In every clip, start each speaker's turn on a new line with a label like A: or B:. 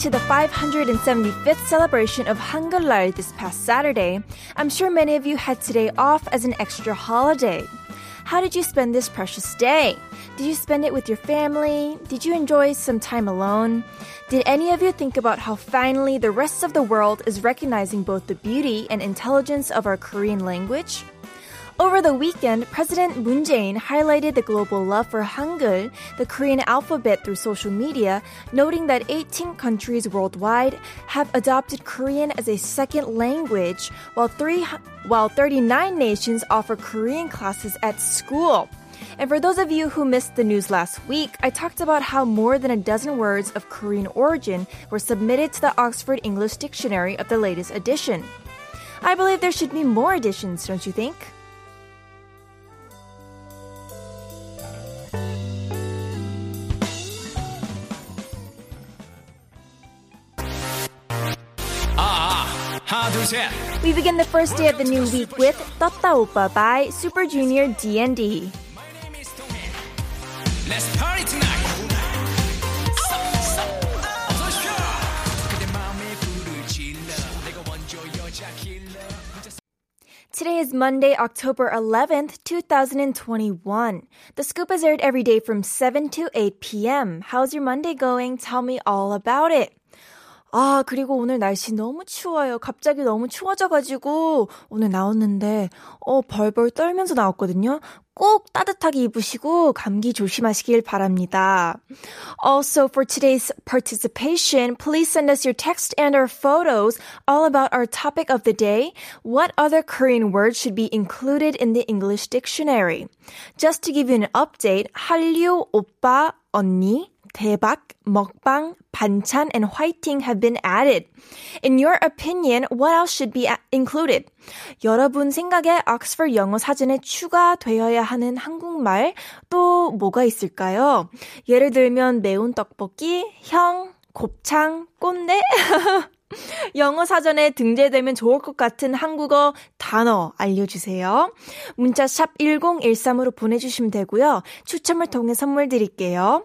A: To the 575th celebration of Hangul this past Saturday, I'm sure many of you had today off as an extra holiday. How did you spend this precious day? Did you spend it with your family? Did you enjoy some time alone? Did any of you think about how finally the rest of the world is recognizing both the beauty and intelligence of our Korean language? Over the weekend, President Moon Jae-in highlighted the global love for Hangul, the Korean alphabet through social media, noting that 18 countries worldwide have adopted Korean as a second language, while, three, while 39 nations offer Korean classes at school. And for those of you who missed the news last week, I talked about how more than a dozen words of Korean origin were submitted to the Oxford English Dictionary of the latest edition. I believe there should be more editions, don't you think? We begin the first day of the new week with Tata Upa by Super Junior D&E.
B: Let's party tonight.
A: Today is Monday, October 11th, 2021. The scoop is aired every day from 7 to 8 p.m. How's your Monday going? Tell me all about it. 아, 그리고 오늘 날씨 너무 추워요. 갑자기 너무 추워져가지고 오늘 나왔는데, 어, 벌벌 떨면서 나왔거든요. 꼭 따뜻하게 입으시고 감기 조심하시길 바랍니다. Also, for today's participation, please send us your text and our photos all about our topic of the day. What other Korean words should be included in the English dictionary? Just to give you an update, 한류, 오빠, 언니, 대박, 먹방, 반찬, and 화이팅 have been added. In your opinion, what else should be included? 여러분 생각에 옥스퍼드 영어 사전에 추가되어야 하는 한국말 또 뭐가 있을까요? 예를 들면 매운 떡볶이, 형, 곱창, 꼰대? 영어 사전에 등재되면 좋을 것 같은 한국어 단어 알려주세요. 문자 샵 1013으로 보내주시면 되고요. 추첨을 통해 선물 드릴게요.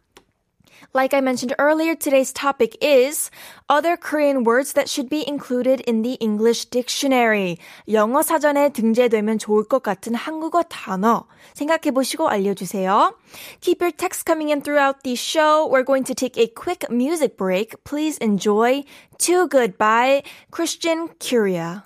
A: Like I mentioned earlier, today's topic is other Korean words that should be included in the English dictionary. 영어 사전에 등재되면 좋을 것 같은 한국어 단어 생각해 보시고 알려주세요. Keep your texts coming in throughout the show. We're going to take a quick music break. Please enjoy Too Good by Christian Kuria.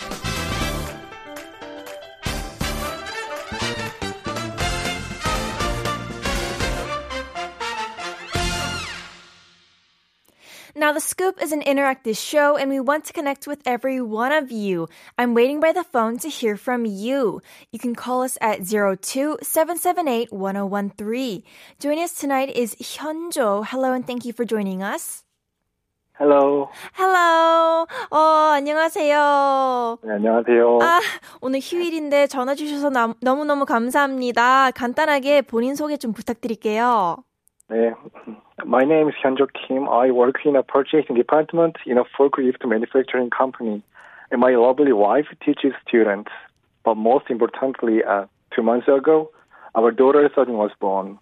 A: Now, The Scoop is an interactive show, and we want to connect with every one of you. I'm waiting by the phone to hear from you. You can call us at 02-778-1013. Joining us tonight is Hyunjo. Hello, and thank you for joining us.
C: Hello.
A: Hello. 어, 안녕하세요.
C: 네, 안녕하세요.
A: 아, 오늘 휴일인데 전화 주셔서 남- 너무너무 감사합니다. 간단하게 본인 소개 좀 부탁드릴게요.
C: 네. My name is Hyunjo Kim. I work in a purchasing department in a forklift manufacturing company. And my lovely wife teaches students. But most importantly, uh, two months ago, our daughter Sejin was born.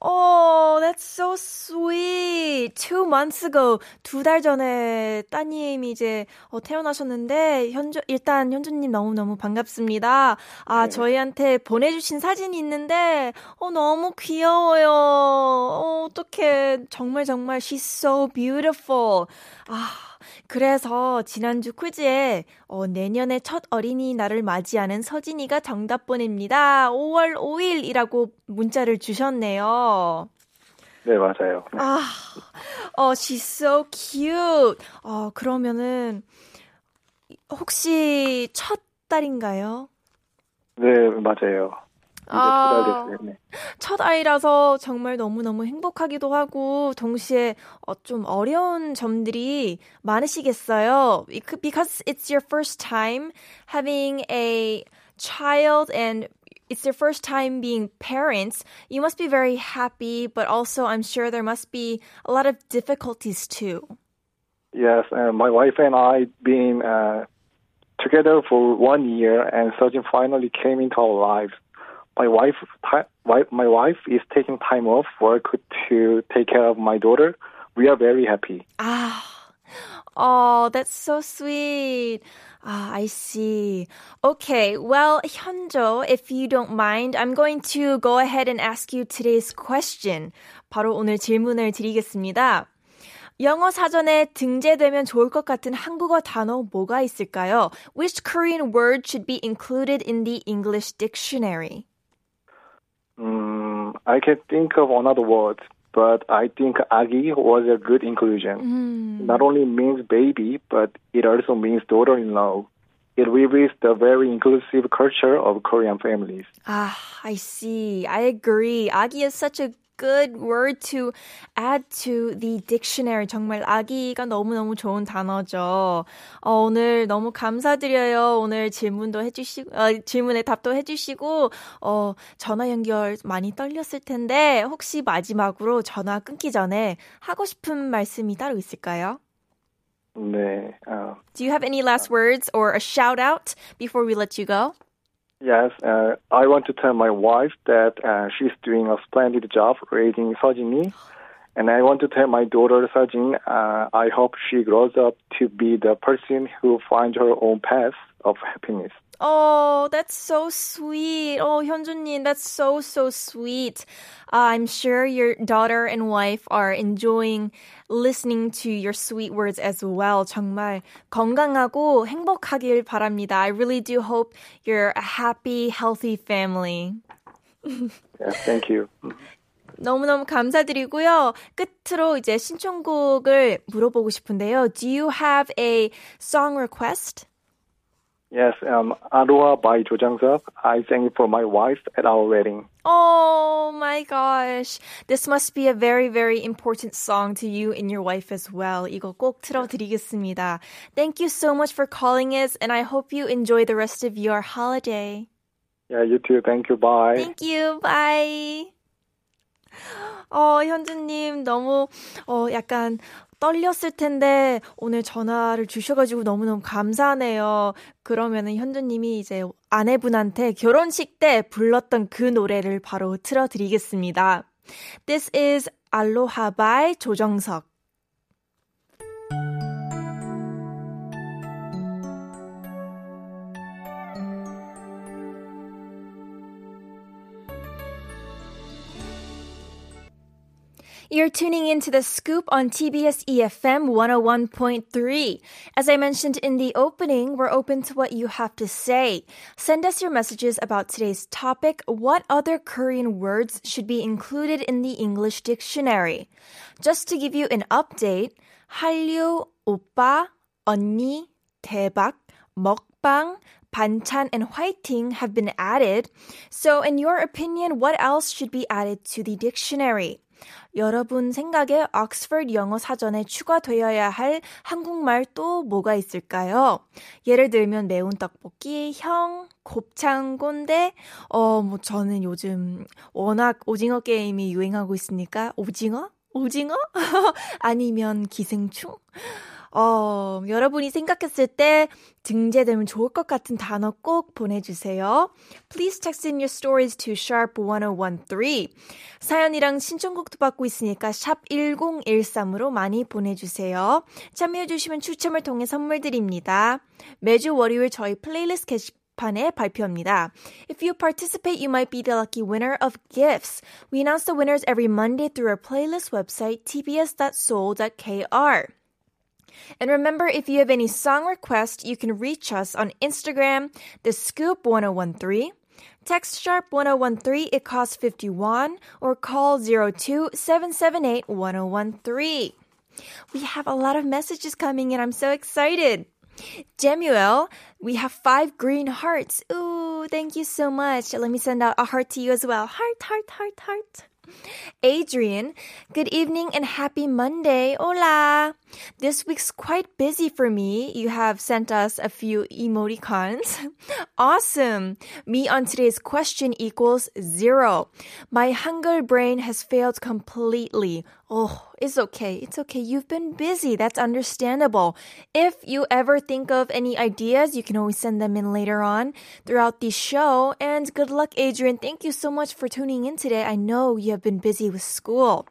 A: Oh, that's so sweet. Two months ago, 두 달 전에 따님이 이제 어, 태어나셨는데, 현주, 일단 현주님 너무 너무 반갑습니다. 아,
C: 네.
A: 저희한테 보내주신 사진이 있는데, 어, 너무 귀여워요. 어, 어떡해. 정말 정말, she's so beautiful. 아, 그래서 지난주 퀴즈에 어, 내년에 첫 어린이날을 맞이하는 서진이가 정답 보냅니다. 5월 5일이라고 문자를 주셨네요.
C: 네, 맞아요. 네.
A: 아, 어, she's so cute. 어, 그러면은 혹시 첫 딸인가요?
C: 네, 맞아요.
A: 아, 첫 아이라서 정말 너무너무 행복하기도 하고 동시에 어, 좀 어려운 점들이 많으시겠어요. Because it's your first time having a child and it's your first time being parents. You must be very happy, but also I'm sure there must be a lot of difficulties too.
C: Yes, and my wife and I been uh, together for one year, and Sejin finally came into our lives My wife, ti- wi- my wife is taking time off work to take care of my daughter. We are very happy.
A: Ah, oh, that's so sweet. Ah, I see. Okay, well, 현조, if you don't mind, I'm going to go ahead and ask you today's question. 바로 오늘 질문을 드리겠습니다. 영어 사전에 등재되면 좋을 것 같은 한국어 단어 뭐가 있을까요? Which Korean word should be included in the English dictionary?
C: Mm, I can think of another word, but I think Agi was a good inclusion.
A: Mm.
C: Not only means baby, but it also means daughter-in-law. It reveals the very inclusive culture of Korean families.
A: Ah, I see. I agree. Agi is such a good word to add to the dictionary. 정말 아기가 너무너무 좋은 단어죠. 어, 오늘 너무 감사드려요. 오늘 질문도 해주시고, 어, 질문에 답도 해주시고, 어, 전화 연결 많이 떨렸을 텐데, 혹시 마지막으로 전화 끊기 전에 하고 싶은 말씀이 따로 있을까요?
C: 네, uh,
A: Do you have any last words or a shout out before we let you go?
C: Yes, uh, I want to tell my wife that uh, she's doing a splendid job raising Sejini. And I want to tell my daughter Sejin, uh, I hope she grows up to be the person who finds her own path of happiness.
A: Oh, that's so sweet. Oh, 현주님, that's so, so sweet. Uh, I'm sure your daughter and wife are enjoying listening to your sweet words as well. 정말 건강하고 행복하길 바랍니다. I really do hope you're a happy, healthy family.
C: Yes, thank you.
A: 너무너무 감사드리고요. 끝으로 이제 신청곡을 물어보고 싶은데요. Do you have a song request?
C: Yes, um, Aloha by Jo Jung Suk. I sang for my wife at our wedding.
A: Oh my gosh. This must be a very, very important song to you and your wife as well. 이거 꼭 틀어드리겠습니다. Thank you so much for calling us, and I hope you enjoy the rest of your holiday.
C: Yeah, you too. Thank you. Bye.
A: Thank you. Bye. Oh, 어, 현주님, 너무, 어, 약간, 떨렸을 텐데, 오늘 전화를 주셔가지고 너무너무 감사하네요. 그러면은 현주님이 이제 아내분한테 결혼식 때 불렀던 그 노래를 바로 틀어드리겠습니다. This is Aloha by 조정석. You're tuning into the scoop on TBS EFM 101.3. As I mentioned in the opening, we're open to what you have to say. Send us your messages about today's topic. What other Korean words should be included in the English dictionary? Just to give you an update, 한류, 오빠, 언니, 대박, 먹방, 반찬, and 화이팅 have been added. So, in your opinion, what else should be added to the dictionary? 여러분 생각에 옥스퍼드 영어 사전에 추가되어야 할 한국말 또 뭐가 있을까요? 예를 들면 매운 떡볶이, 형, 곱창 꼰대, 어, 뭐 저는 요즘 워낙 오징어 게임이 유행하고 있으니까 오징어? 오징어? 아니면 기생충? 어, 여러분이 생각했을 때 등재되면 좋을 것 같은 단어 꼭 보내주세요. Please text in your stories to sharp 1013. 사연이랑 신청곡도 받고 있으니까 샵 1013으로 많이 보내주세요. 참여해주시면 추첨을 통해 선물 드립니다. 매주 월요일 저희 플레이리스트 게시 판에 발표합니다. If you participate, you might be the lucky winner of gifts. We announce the winners every Monday through our playlist website, tbs.soul.kr. And remember, if you have any song requests, you can reach us on Instagram, the Scoop 1013. Text sharp 1013, it costs 51, or call 02 778 1013. We have a lot of messages coming in. I'm so excited. Jemuel, we have five green hearts. Ooh, thank you so much. Let me send out a heart to you as well. Heart, heart, heart, heart. Adrian, good evening and happy Monday. Hola. This week's quite busy for me. You have sent us a few emoticons. awesome. Me on today's question equals zero. My Hangul brain has failed completely. Oh, it's okay. It's okay. You've been busy. That's understandable. If you ever think of any ideas, you can always send them in later on throughout the show. And good luck, Adrian. Thank you so much for tuning in today. I know you have been busy with school.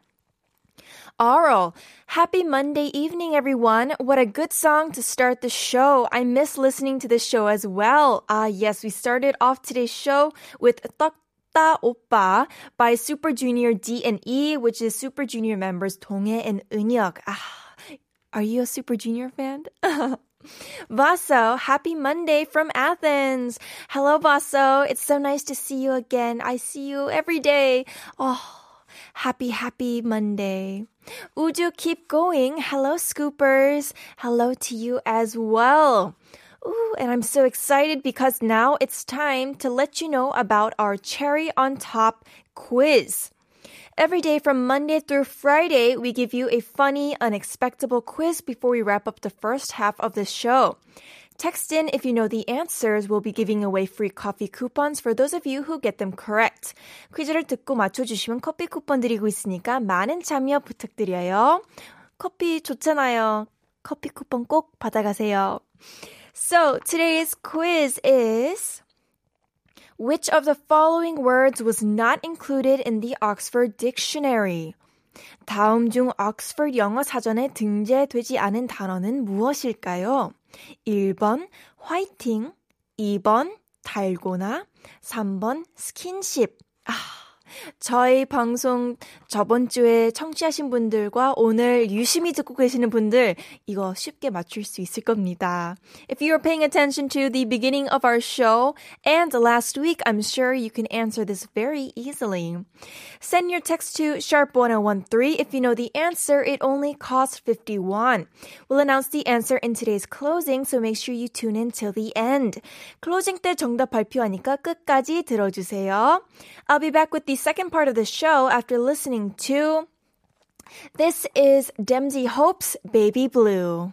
A: Aurel, happy Monday evening, everyone. What a good song to start the show. I miss listening to this show as well. Ah, yes, we started off today's show with 떡 다 오빠 by Super Junior D and E, which is Super Junior members 동해 and 은혁. Ah, are you a Super Junior fan? Vaso, happy Monday from Athens. Hello, Vaso. It's so nice to see you again. I see you every day. Oh, happy, happy Monday. Uju, keep going. Hello, Scoopers. Hello to you as well. Ooh, and I'm so excited because now it's time to let you know about our cherry on top quiz. Every day from Monday through Friday, we give you a funny, unexpected quiz before we wrap up the first half of the show. Text in if you know the answers. We'll be giving away free coffee coupons for those of you who get them correct. 퀴즈를 듣고 맞춰주시면 커피 쿠폰 드리고 있으니까 많은 참여 부탁드려요. 커피 좋잖아요. 커피 쿠폰 꼭 받아가세요. So today's quiz is Which of the following words was not included in the Oxford Dictionary? 다음 중 옥스퍼드 영어 사전에 등재되지 않은 단어는 무엇일까요? 1번 화이팅, 2번 달고나, 3번 스킨십. 아, 저희 방송 저번 주에 청취하신 분들과 오늘 유심히 듣고 계시는 분들 이거 쉽게 맞출 수 있을 겁니다. If you are paying attention to the beginning of our show and last week, I'm sure you can answer this very easily. Send your text to sharp1013 if you know the answer. It only costs 51. We'll announce the answer in today's closing, so make sure you tune in till the end. 클로징 때 정답 발표하니까 끝까지 들어주세요. I'll be back with the second part of the show after listening to this is Dempsey Hope's Baby Blue.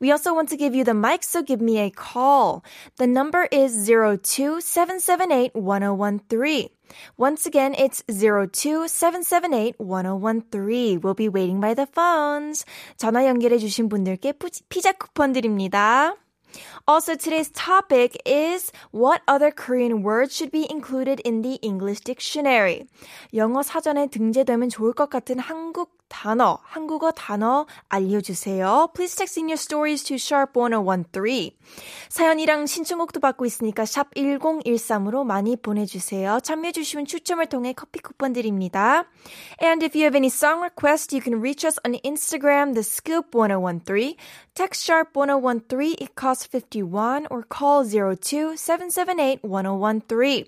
A: We also want to give you the mic, so give me a call. The number is 027781013. Once again, it's 027781013. We'll be waiting by the phones. 전화 연결해 주신 분들께 피자 쿠폰 드립니다. Also, today's topic is what other Korean words should be included in the English dictionary. 영어 사전에 등재되면 좋을 것 같은 한국 단어, 한국어 단어 알려주세요. Please text in your stories to sharp1013. 사연이랑 신청곡도 받고 있으니까 샵 1013으로 많이 보내주세요. 참여해주시면 추첨을 통해 커피 쿠폰 드립니다. And if you have any song requests, you can reach us on Instagram, the scoop 1013. Text sharp 1013, it costs 51, or call 02 778 1013.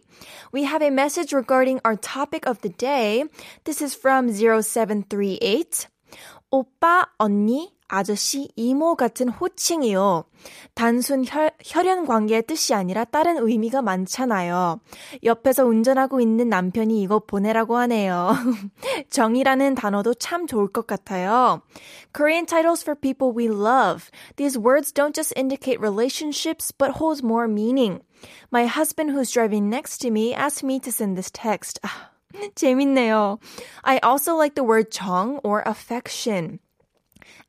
A: We have a message regarding our topic of the day. This is from 0738. 오빠, 언니, 아저씨, 이모 같은 호칭이요. 단순 혈, 혈연 관계의 뜻이 아니라 다른 의미가 많잖아요. 옆에서 운전하고 있는 남편이 이거 보내라고 하네요. 정이라는 단어도 참 좋을 것 같아요. Korean titles for people we love. These words don't just indicate relationships, but hold more meaning. My husband who's driving next to me asked me to send this text. 재밌네요. I also like the word 정 or affection.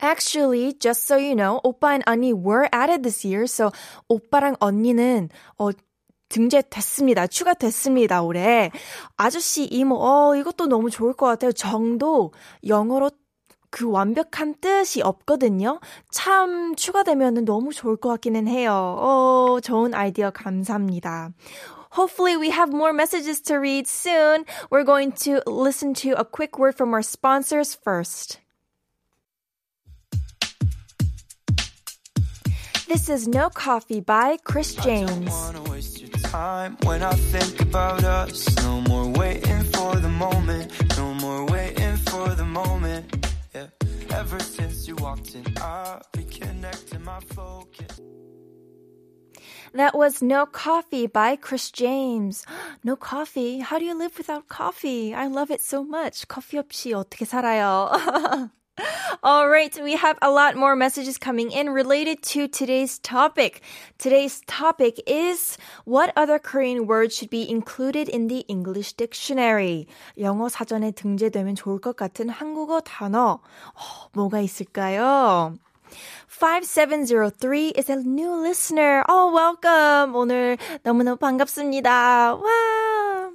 A: Actually, just so you know, 오빠 and 언니 were added this year, so 오빠랑 언니는 어 등재됐습니다. 추가됐습니다, 올해. 아저씨, 이모, 어, 이것도 너무 좋을 것 같아요. 정도 영어로 그 완벽한 뜻이 없거든요. 참 추가되면 너무 좋을 것 같기는 해요. 어, 좋은 아이디어 감사합니다. Hopefully, we have more messages to read soon. We're going to listen to a quick word from our sponsors first. This is No Coffee by Chris James.
D: wanna waste your time when I think about us. No more waiting for the moment. No more waiting for the moment. Yeah. Ever since you walked in, I reconnected my focus.
A: That was No Coffee by Chris James. No coffee? How do you live without coffee? I love it so much. 커피 없이 어떻게 살아요? All right, we have a lot more messages coming in related to today's topic. Today's topic is what other Korean words should be included in the English dictionary. 영어 사전에 등재되면 좋을 것 같은 한국어 단어. 어, 뭐가 있을까요? 5703 is a new listener. Oh, welcome. 오늘 너무너무 반갑습니다. 와.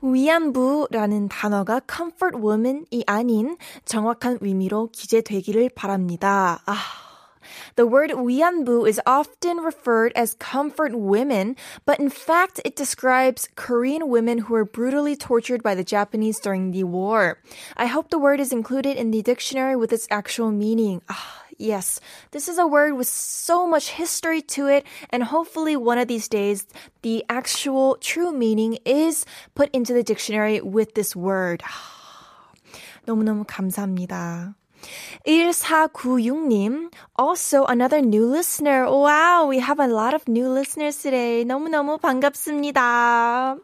A: 위안부라는 단어가 comfort woman이 아닌 정확한 의미로 기재되기를 바랍니다. 아. The word 위안부 is often referred as comfort women, but in fact it describes Korean women who were brutally tortured by the Japanese during the war. I hope the word is included in the dictionary with its actual meaning. Ah, Yes, this is a word with so much history to it, and hopefully one of these days, the actual true meaning is put into the dictionary with this word. 너무너무 감사합니다. 1496님, also another new listener. Wow, we have a lot of new listeners today. 너무너무 반갑습니다.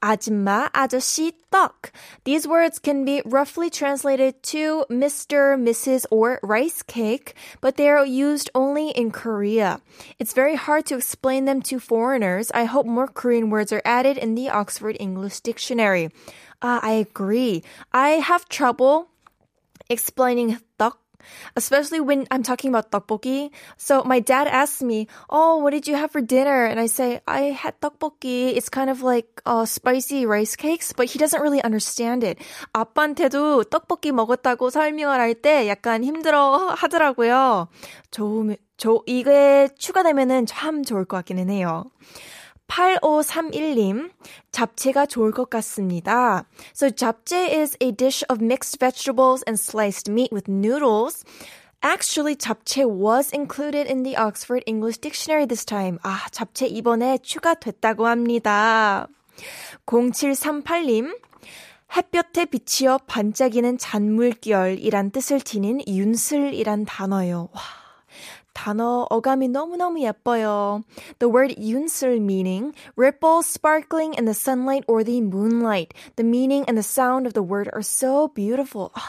A: 아줌마, 아저씨, 떡. These words can be roughly translated to Mr., Mrs., or rice cake, but they are used only in Korea. It's very hard to explain them to foreigners. I hope more Korean words are added in the Oxford English Dictionary. Uh, I agree. I have trouble explaining 떡 especially when I'm talking about tteokbokki. So my dad asks me, "Oh, what did you have for dinner?" And I say, "I had tteokbokki. It's kind of like uh, spicy rice cakes, but he doesn't really understand it." 아빠한테도 떡볶이 먹었다고 설명을 할 때 약간 힘들어 하더라고요. 좋으면 저 이게 추가되면은 참 좋을 것 같기는 해요. 8531님, 잡채가 좋을 것 같습니다. So 잡채 is a dish of mixed vegetables and sliced meat with noodles. Actually, 잡채 was included in the Oxford English Dictionary this time. 아, 잡채 이번에 추가됐다고 합니다. 0738님, 햇볕에 비치어 반짝이는 잔물결이란 뜻을 지닌 윤슬이란 단어요. 와. 단어 어감이 너무너무 예뻐요. The word 윤슬 meaning ripples sparkling in the sunlight or the moonlight. The meaning and the sound of the word are so beautiful. 아,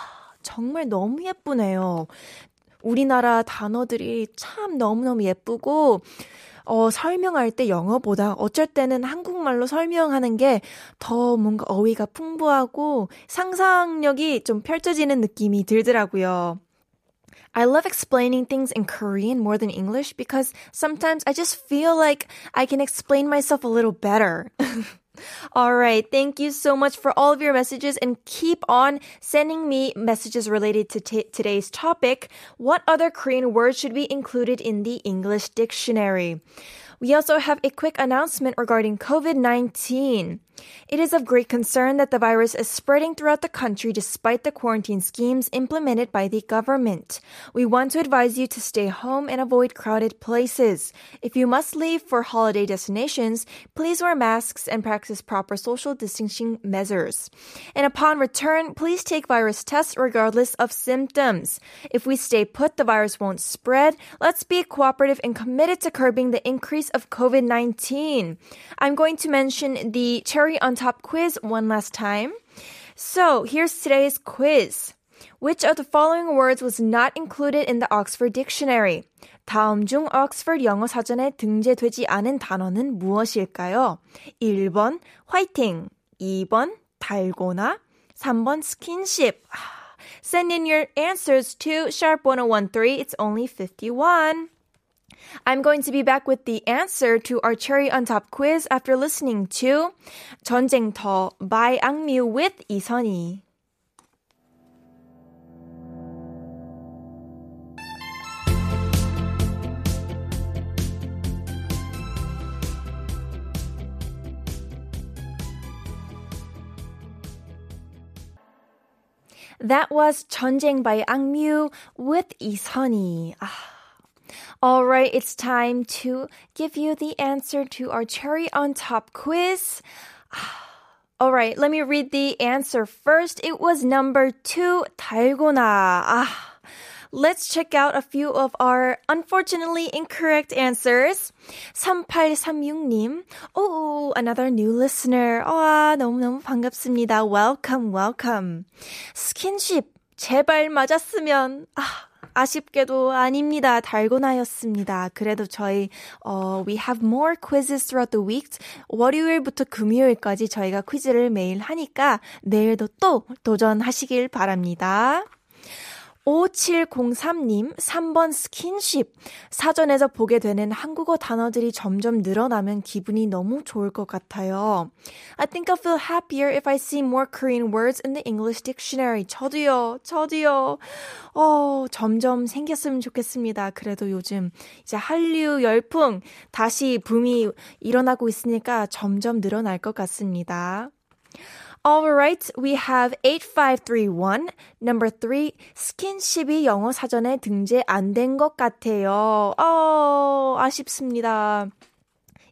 A: 정말 너무 예쁘네요. 우리나라 단어들이 참 너무너무 예쁘고 어, 설명할 때 영어보다 어쩔 때는 한국말로 설명하는 게 더 뭔가 어휘가 풍부하고 상상력이 좀 펼쳐지는 느낌이 들더라고요. I love explaining things in Korean more than English because sometimes I just feel like I can explain myself a little better. All right. Thank you so much for all of your messages and keep on sending me messages related to t- today's topic. What other Korean words should be included in the English dictionary? We also have a quick announcement regarding COVID 19. It is of great concern that the virus is spreading throughout the country despite the quarantine schemes implemented by the government. We want to advise you to stay home and avoid crowded places. If you must leave for holiday destinations, please wear masks and practice proper social distancing measures. And upon return, please take virus tests regardless of symptoms. If we stay put, the virus won't spread. Let's be cooperative and committed to curbing the increase of COVID 19. I'm going to mention the cherry on top quiz one last time. So here's today's quiz. Which of the following words was not included in the Oxford Dictionary? 다음 중 옥스퍼드 영어 사전에 등재되지 않은 단어는 무엇일까요? 1번 화이팅, 2번 달고나, 3번 스킨십. Send in your answers to sharp1013. It's only 51. I'm going to be back with the answer to our cherry on top quiz after listening to 전쟁터 by AKMU with 이선희. That was 전쟁 by AKMU with Isani. Ah. All right, it's time to give you the answer to our cherry on top quiz. All right, let me read the answer first. It was number two, 달고나. Ah. Let's check out a few of our unfortunately incorrect answers. 3836님. Oh, another new listener. 와, 너무너무 반갑습니다. Welcome, welcome. 스킨십. 제발 맞았으면. 아, 아쉽게도 아닙니다. 달고나였습니다. 그래도 저희 어 we have more quizzes throughout the week. 월요일부터 금요일까지 저희가 퀴즈를 매일 하니까 내일도 또 도전하시길 바랍니다. 5703님, 3번 스킨십. 사전에서 보게 되는 한국어 단어들이 점점 늘어나면 기분이 너무 좋을 것 같아요. I think I'll feel happier if I see more Korean words in the English dictionary. 저도요, 저도요. 어, 점점 생겼으면 좋겠습니다. 그래도 요즘 이제 한류 열풍 다시 붐이 일어나고 있으니까 점점 늘어날 것 같습니다. Alright, we have 8531. Number 3. 스킨십이 영어 사전에 등재 안 된 것 같아요. 어, 아쉽습니다.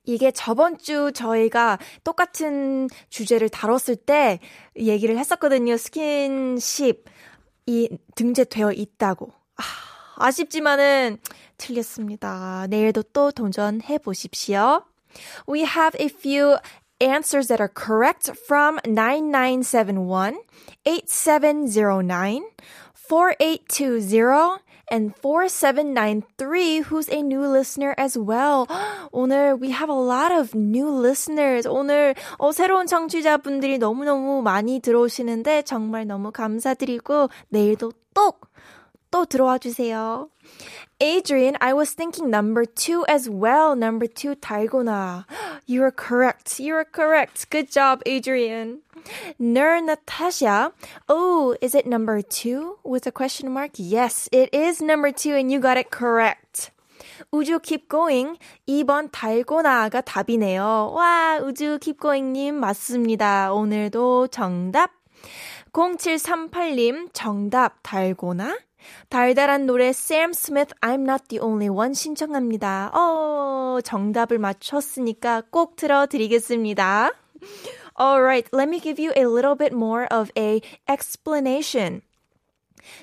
A: 이게 저번 주 저희가 똑같은 주제를 다뤘을 때 얘기를 했었거든요. 스킨십이 등재되어 있다고. 아, 아쉽지만은 틀렸습니다. 내일도 또 도전해 보십시오. We have a few answers that are correct from 9971, 8709, 4820, and 4793, who's a new listener as well. 오늘 we have a lot of new listeners. 오늘 어, 새로운 청취자분들이 너무너무 많이 들어오시는데 정말 너무 감사드리고 내일도 또, 또 들어와 주세요. Adrian, I was thinking number two as well. Number two, 달고나. You're correct. You're correct. Good job, Adrian. Ner Natasha. Oh, is it number two with a question mark? Yes, it is number two and you got it correct. 우주 keep going. 2번 달고나가 답이네요. 와, 우주 keep going님 맞습니다. 오늘도 정답. 0738님 정답 달고나. 달달한 노래 Sam Smith I'm Not the Only One 신청합니다. 어, 정답을 맞췄으니까 꼭 틀어드리겠습니다. Alright, let me give you a little bit more of a explanation.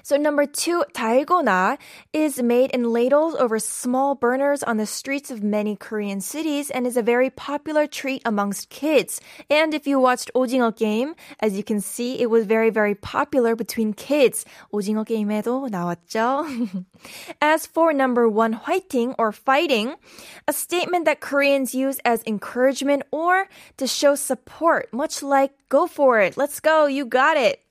A: So number two, 달고나 is made in ladles over small burners on the streets of many Korean cities and is a very popular treat amongst kids. And if you watched 오징어 Game, as you can see, it was very, very popular between kids. 오징어 게임에도 나왔죠. as for number one, 화이팅 or fighting, a statement that Koreans use as encouragement or to show support, much like go for it, let's go, you got it.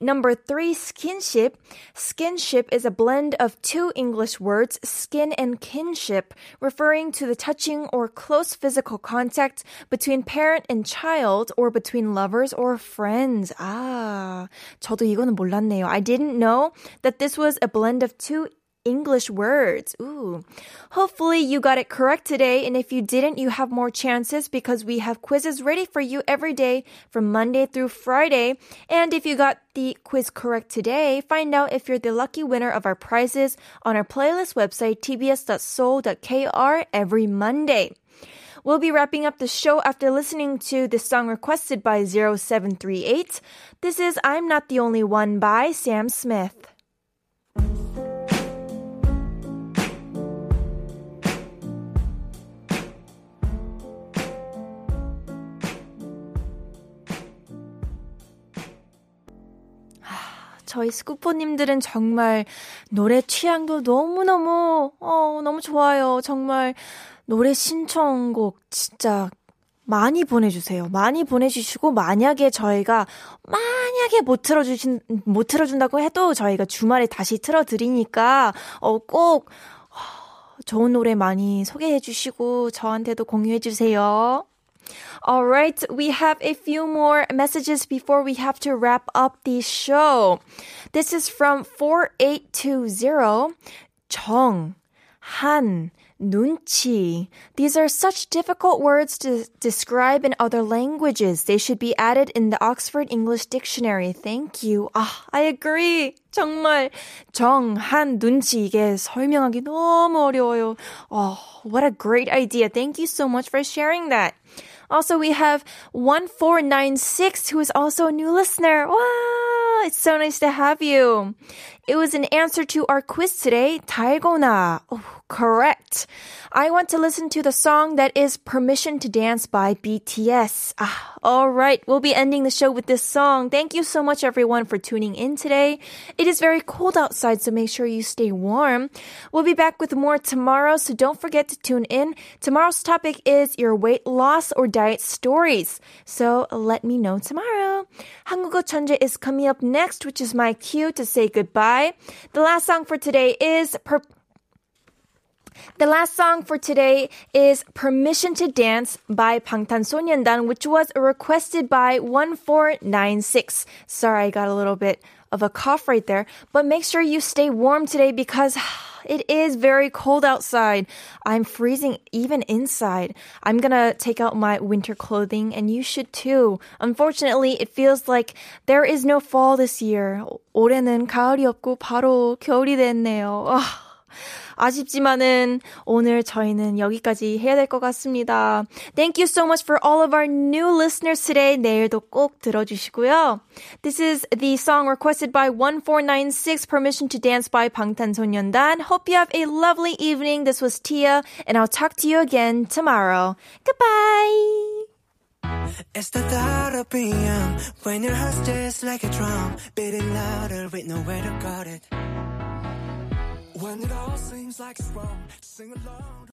A: Number three, skinship. Skinship is a blend of two English words, skin and kinship, referring to the touching or close physical contact between parent and child or between lovers or friends. 아, 저도 이거는 몰랐네요. I didn't know that this was a blend of two English words. Ooh. Hopefully you got it correct today. And if you didn't, you have more chances because we have quizzes ready for you every day from Monday through Friday. And if you got the quiz correct today, find out if you're the lucky winner of our prizes on our playlist website, tbs.seoul.kr every Monday. We'll be wrapping up the show after listening to the song requested by 0738. This is I'm Not the Only One by Sam Smith. 저희 스쿠퍼님들은 정말 노래 취향도 너무너무, 어, 너무 좋아요. 정말 노래 신청곡 진짜 많이 보내주세요. 많이 보내주시고, 만약에 저희가, 만약에 못 틀어주신, 못 틀어준다고 해도 저희가 주말에 다시 틀어드리니까, 어, 꼭, 좋은 노래 많이 소개해주시고, 저한테도 공유해주세요. All right, we have a few more messages before we have to wrap up the show. This is from 4820. 정, 한, 눈치. These are such difficult words to describe in other languages. They should be added in the Oxford English Dictionary. Thank you. 아, I agree. 정말 정, 한, 눈치 이게 설명하기 너무 어려워요. Oh, what a great idea. Thank you so much for sharing that. Also, we have 1496 who is also a new listener. Wow, it's so nice to have you. It was an answer to our quiz today, dalgona. Oh, correct. I want to listen to the song that is Permission to Dance by BTS. Ah, all right, we'll be ending the show with this song. Thank you so much everyone for tuning in today. It is very cold outside, so make sure you stay warm. We'll be back with more tomorrow, so don't forget to tune in. Tomorrow's topic is your weight loss or diet stories. So let me know tomorrow. 한국어 천재 is coming up next, which is my cue to say goodbye The last song for today is per- the last song for today is Permission to Dance by 방탄소년단, which was requested by 1496. Sorry, I got a little bit of a cough right there, but make sure you stay warm today because it is very cold outside. I'm freezing even inside. I'm gonna take out my winter clothing and you should too. Unfortunately, it feels like there is no fall this year. 올해는 가을이 없고 바로 겨울이 됐네요. 아. 아쉽지만은 오늘 저희는 여기까지 해야 될 것 같습니다. Thank you so much for all of our new listeners today. 내일도 꼭 들어주시고요. This is the song requested by 1496 Permission to Dance by 방탄소년단. Hope you have a lovely evening. This was Tia and I'll talk to you again tomorrow. Goodbye.
D: It's the thought of being when your heart's just like a drum, beating louder with nowhere to guard it. When it all seems like it's wrong, sing along.